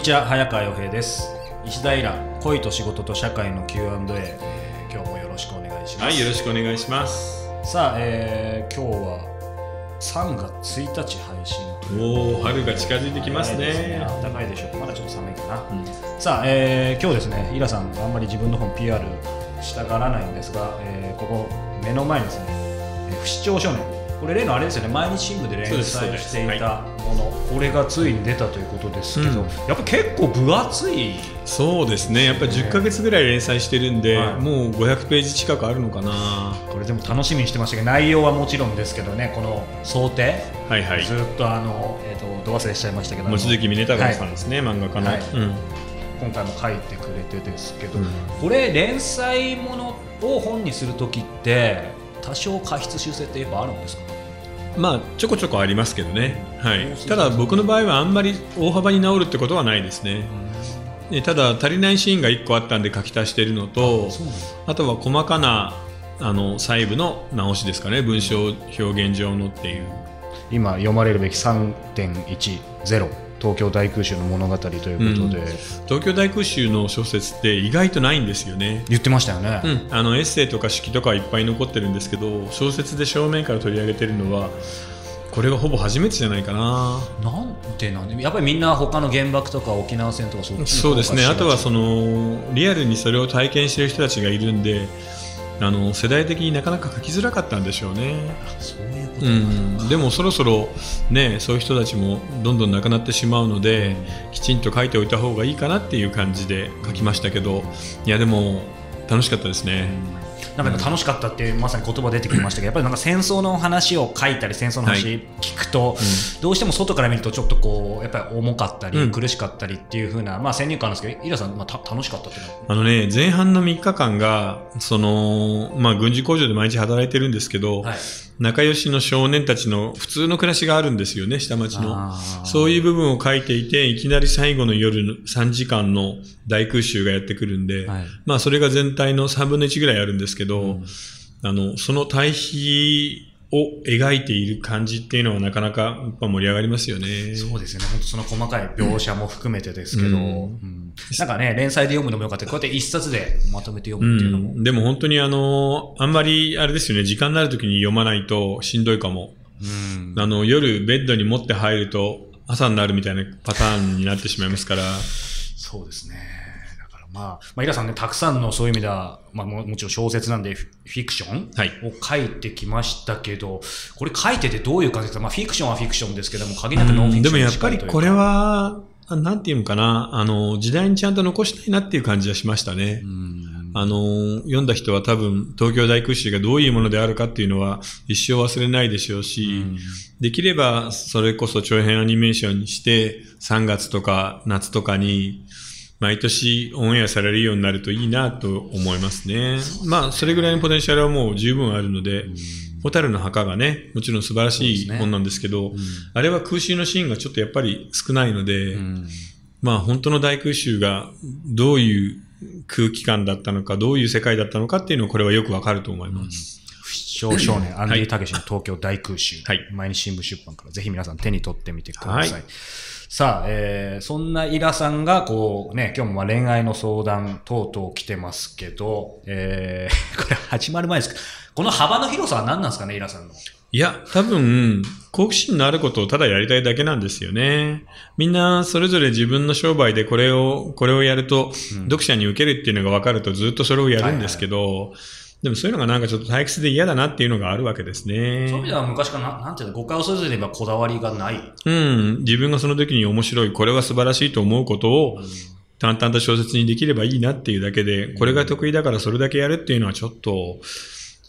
こんにちは早川洋平です。石平恋と仕事と社会の Q&A、えー今日もよろしくお願いします、はい、よろしくお願いします。さあ、えー今日は3月1日配信おお、春が近づいてきます早いですね。暖かいでしょう。まだちょっと寒いかな、うん。さあ、えー今日ですねイラさんあんまり自分の本 PR したがらないんですが、えーここ目の前にですね、えー不死鳥少年これ例のあれですよね。毎日新聞で連載していたもの。これがついに出たということですけど、うん。やっぱ結構分厚い。そうですね、やっぱり10ヶ月ぐらい連載してるんで、はい。もう500ページ近くあるのかな。これでも楽しみにしてましたけど内容はもちろんですけどねこの想定、はいはい。ずっとあの、えー、とど忘れしちゃいましたけど望月峰隆さんですね、漫画家の。はい。うん。今回も書いてくれてですけど、うん。これ連載ものを本にするときって多少過失修正ってやっぱあるんですか？まあ、ちょこちょこありますけどね。はいただ、僕の場合はあんまり大幅に治るってことはないですね。でただ、足りないシーンが1個あったんで書き足してるのと、あとは細かなあの細部の直しですかね、文章表現上のっていう。今読まれるべき3.10東京大空襲の物語ということで、東京大空襲の小説って意外とないんですよね。言ってましたよね、うん、あのエッセイとか式とかはいっぱい残ってるんですけど小説で正面から取り上げてるのはこれがほぼ初めてじゃないかな。なんでなんで？やっぱりみんな他の原爆とか沖縄戦とかそうですね。あとはそのリアルにそれを体験してる人たちがいるんであの世代的になかなか書きづらかったんでしょうね、そういうん、でもそろそろねそういう人たちもどんどんなくなってしまうのできちんと書いておいた方がいいかなっていう感じで書きましたけどいやでも楽しかったですね、なんか今楽しかったっていうまさに言葉出てきましたけどやっぱりなんか戦争の話を書いたり戦争の話はい。聞くと、どうしても外から見るとちょっとこうやっぱり重かったり、うん。苦しかったりっていう風なまあ先入観なんですけどイラさん、まあ、た楽しかったってあのね、前半の3日間が、その、まあ、軍事工場で毎日働いてるんですけど、はい。仲良しの少年たちの普通の暮らしがあるんですよね、下町の。そういう部分を書いていて、いきなり最後の夜の3時間の大空襲がやってくるんで、はい。まあ、それが全体の3分の1ぐらいあるんですけど、うん。あの、その対比を描いている感じっていうのはなかなかやっぱ盛り上がりますよね。そうですよね、本当その細かい描写も含めてですけど、うん。うん。なんかね、連載で読むのもよかった。こうやって一冊でまとめて読うむっていうのも、ん、でも本当にあの、あんまりあれですよね、時間になるときに読まないとしんどいかも。うん。あの、夜ベッドに持って入ると朝になるみたいなパターンになってしまいますから、そうですね。まあ、まあ、イラさんね、たくさんのそういう意味では、まあももちろん小説なんでフィクションはい。を書いてきましたけど、これ書いててどういう感じですかまあフィクションはフィクションですけども、限りなくノンフィクションでもやっぱりこれ、は、あなんていうのかな、あの、時代にちゃんと残したいなっていう感じはしましたね。う。ん。あの、読んだ人は多分東京大空襲がどういうものであるかっていうのは一生忘れないでしょうし、できればそれこそ長編アニメーションにして3月とか夏とかに毎年オンエアされるようになるといいなと思いますね。まあそれぐらいのポテンシャルはもう十分あるので、ホタルの墓がね、もちろん素晴らしい本なんですけど、あれは空襲のシーンがちょっとやっぱり少ないので、うん。まあ本当の大空襲がどういう空気感だったのか、どういう世界だったのかっていうのはこれはよくわかると思います。不死鳥少年、アンディ・タケシの東京大空襲、はい。毎日新聞出版からぜひ皆さん手に取ってみてください。はいさあ、えーそんなイラさんが、こうね、今日もまあ恋愛の相談等々来てますけど、えー これ始まる前ですけど、この幅の広さは何なんですかね、イラさんの。いや、多分、好奇心のあることをただやりたいだけなんですよね。みんなそれぞれ自分の商売でこれを、これをやると、読者に受けるっていうのが分かるとずっとそれをやるんですけど、でもそういうのがなんかちょっと退屈で嫌だなっていうのがあるわけですそういう意味ね。では昔からな、なんていうの、誤解を恐れずに言えばこだわりがない。うん、自分がその時に面白い、これは素晴らしいと思うことを淡々と小説にできればいいなっていうだけで、これが得意だからそれだけやるっていうのはちょっと、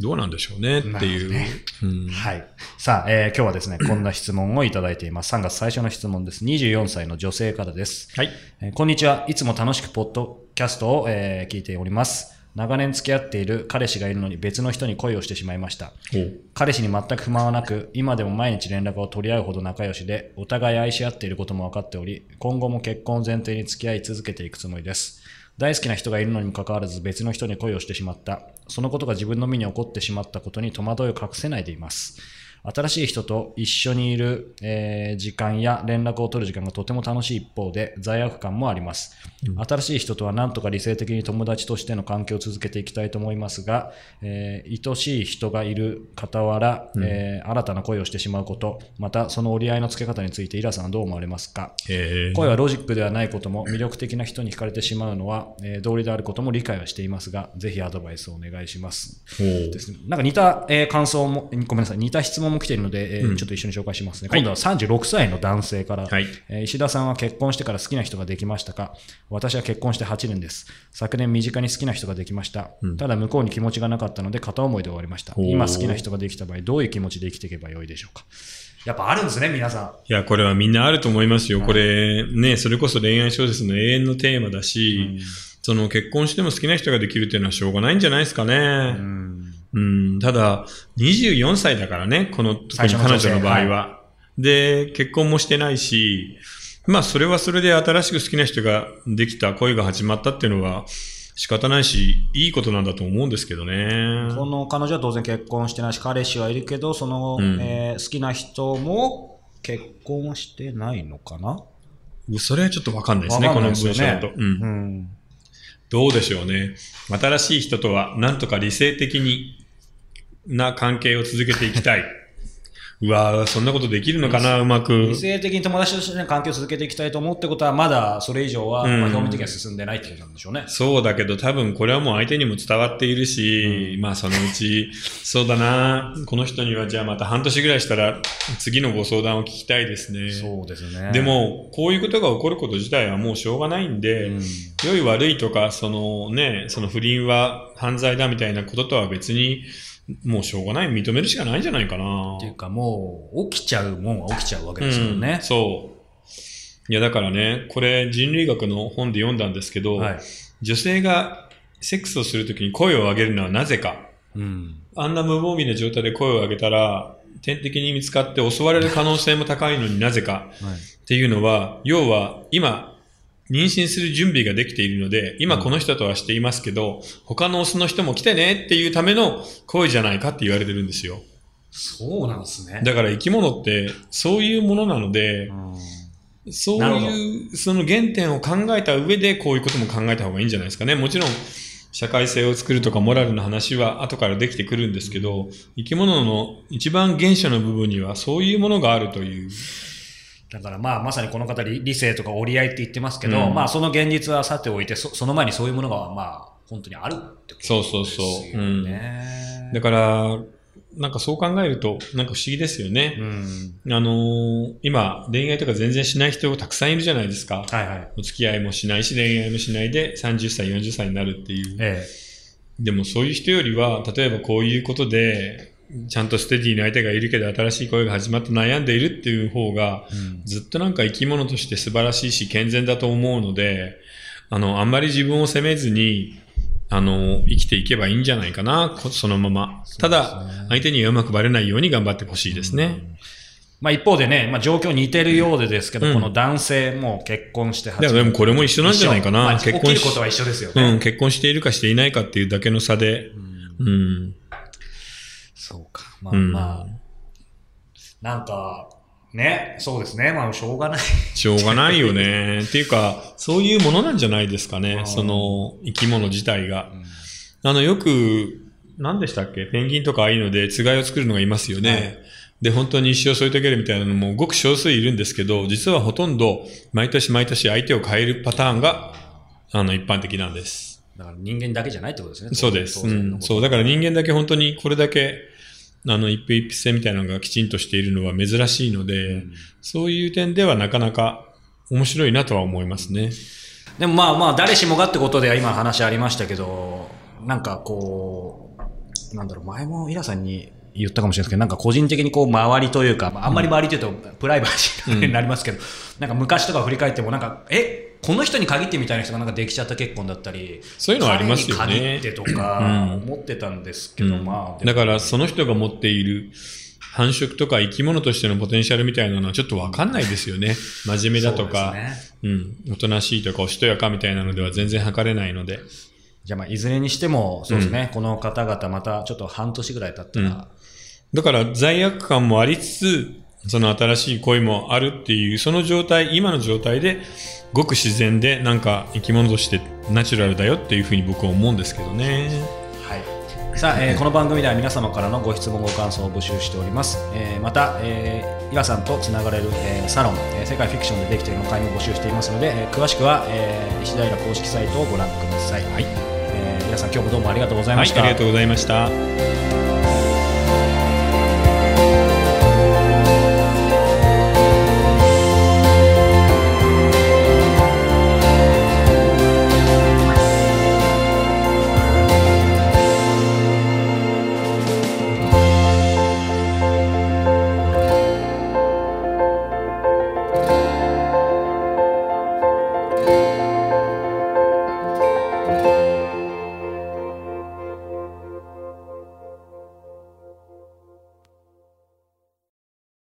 どうなんでしょうねっていう。なるうんはい。さあ、えー今日はですね、こんな質問をいただいています。3月最初の質問です。24歳の女性からです。はい。えーこんにちは。いつも楽しくポッドキャストを、えー聞いております。長年付き合っている彼氏がいるのに別の人に恋をしてしまいました。彼氏に全く不満はなく、今でも毎日連絡を取り合うほど仲良しで、お互い愛し合っていることも分かっており、今後も結婚を前提に付き合い続けていくつもりです。大好きな人がいるのにもかかわらず別の人に恋をしてしまった。そのことが自分の身に起こってしまったことに戸惑いを隠せないでいます。新しい人と一緒にいる、えー時間や連絡を取る時間がとても楽しい一方で罪悪感もあります、新しい人とは何とか理性的に友達としての関係を続けていきたいと思いますが、えー愛しい人がいる傍ら、えー新たな恋をしてしまうことまたその折り合いのつけ方についてイラさんはどう思われますか？えー。恋はロジックではないことも魅力的な人に惹かれてしまうのは、えー道理であることも理解はしていますがぜひアドバイスをお願いします。ですね。なんか似た、えー感想も、ごめんなさい、似た質問も来ているので、えーうんちょっと一緒に紹介しますね。はい今度は36歳の男性から、はいえー石田さんは結婚してから好きな人ができましたか？私は結婚して8年です。昨年身近に好きな人ができました。うんただ向こうに気持ちがなかったので片思いで終わりました。今好きな人ができた場合、どういう気持ちで生きていけばよいでしょうか？やっぱあるんですね、皆さいや、これはみんなあると思いますよ。これ、ね、それこそ恋愛小説の永遠のテーマだし、その結婚しても好きな人ができるっていうのはしょうがないんじゃないですかん。うね。ん。うん、ただ、24歳だからね、この、彼女の場合は。で、結婚もしてないし、まあ、それはそれで新しく好きな人ができた、恋が始まったっていうのは仕方ないし、いいことなんだと思うんですけどね。この彼女は当然結婚してないし、彼氏はいるけど、その、うんえー好きな人も結婚してないのかな？それはちょっとわかんないですね、この文章だと。うんうん。どうでしょうね。新しい人とは、なんとか理性的にな関係を続けていきたい。うわぁ、そんなことできるのかな、うまく理。性的に友達としての関係を続けていきたいと思うってことは、まだそれ以上は、うんまあ表面的には進んでないってことなんでしょうね。そうだけど、多分これはもう相手にも伝わっているし、まあそのうち、そうだな、この人にはじゃあまた半年ぐらいしたら、次のご相談を聞きたいですね。そうですね。で、も、こういうことが起こること自体はもうしょうがないんで、うん良い悪いとか、そのね、その不倫は犯罪だみたいなこととは別に、もうしょうがない、認めるしかないんじゃないかな。っていうかもう、起きちゃうもんは起きちゃうわけですようんね。そう。いや、だからね、これ人類学の本で読んだんですけど、はい。女性がセックスをするときに声を上げるのはなぜか。うん。あんな無防備な状態で声を上げたら、天敵に見つかって襲われる可能性も高いのになぜか。はい。っていうのは、要は今、妊娠する準備ができているので、今この人とはしていますけど、他のオスの人も来てねっていうための声じゃないかって言われてるんですよ。そうなんですね。だから生き物ってそういうものなのでう、んそういう、その原点を考えた上でこういうことも考えた方がいいんじゃないですかね。もちろん、社会性を作るとかモラルの話は後からできてくるんですけど、生き物の一番原初の部分にはそういうものがあるという。だからまあまさにこの方理理性とか折り合いって言ってますけど、うんまあその現実はさておいてそその前にそういうものがまあ本当にあるってことですよね。そうそうそううんだから、なんかそう考えると、なんか不思議ですよね。うん。あのー今、恋愛とか全然しない人たくさんいるじゃないですか。はいはい。お付き合いもしないし、恋愛もしないで30歳、40歳になるっていう。えでもそういう人よりは、例えばこういうことで、ちゃんとステディな相手がいるけど新しい恋が始まって悩んでいるっていう方が、ずっとなんか生き物として素晴らしいし健全だと思うので、あの、あんまり自分を責めずに、あの、生きていけばいいんじゃないかな、こそのまま。ただ、相手にはうまくバレないように頑張ってほしいですね。まあ一方でね、まあ状況似てるようでですけど、うんこの男性も結婚してでもでもこれも一緒なんじゃないかな。まあ結婚しることは一緒ですよね。うん、結婚しているかしていないかっていうだけの差で、うんうん。そうか。まあうんまあ、なんか、ね、そうですね。まあしょうがない。しょうがないよね。っていうか、そういうものなんじゃないですかねう。んその生き物自体が。あの、よく、何でしたっけ？ペンギンとかああいうので、つがいを作るのがいますよね。はいで、本当に一生添い遂げるみたいなのもごく少数いるんですけど、実はほとんど毎年毎年相手を変えるパターンが、あの、一般的なんです。だから人間だけじゃないってことですね。そうです。うん。そう。だから人間だけ本当にこれだけ、あの、一夫一夫制みたいなのがきちんとしているのは珍しいので、うんそういう点ではなかなか面白いなとは思いますね。でもまあまあ、誰しもがってことでは今話ありましたけど、なんかこう、なんだろう、前もイラさんに言ったかもしれないですけど、なんか個人的にこう周りというか、ああんまり周りというとプライバシーになりますけど、なんか昔とか振り返ってもなんか、え、この人に限ってみたいな人がなんかできちゃった結婚だったり、そういうのはありますよね。限ってとかうん。思ってたんですけど、うん。まあ、だからその人が持っている繁殖とか生き物としてのポテンシャルみたいなのはちょっとわかんないですよね。真面目だとか、そうね。うん、おとなしいとかおしとやかみたいなのでは全然測れないので。じゃあまあいずれにしても、そうですね、この方々またちょっと半年ぐらい経ったら、だから罪悪感もありつつ、その新しい恋もあるっていう、その状態、今の状態で、ごく自然で、なんか生き物としてナチュラルだよっていうふうに僕は思うんですけどね。はい。さあ、えーこの番組では皆様からのご質問、ご感想を募集しております。えーまた、えー岩さんとつながれる、えーサロン、えー世界フィクションでできているの会も募集していますので、えー詳しくは、えー石平公式サイトをご覧ください。はい。えー皆さん今日もどうもありがとうございはい、ました。ありがとうございました。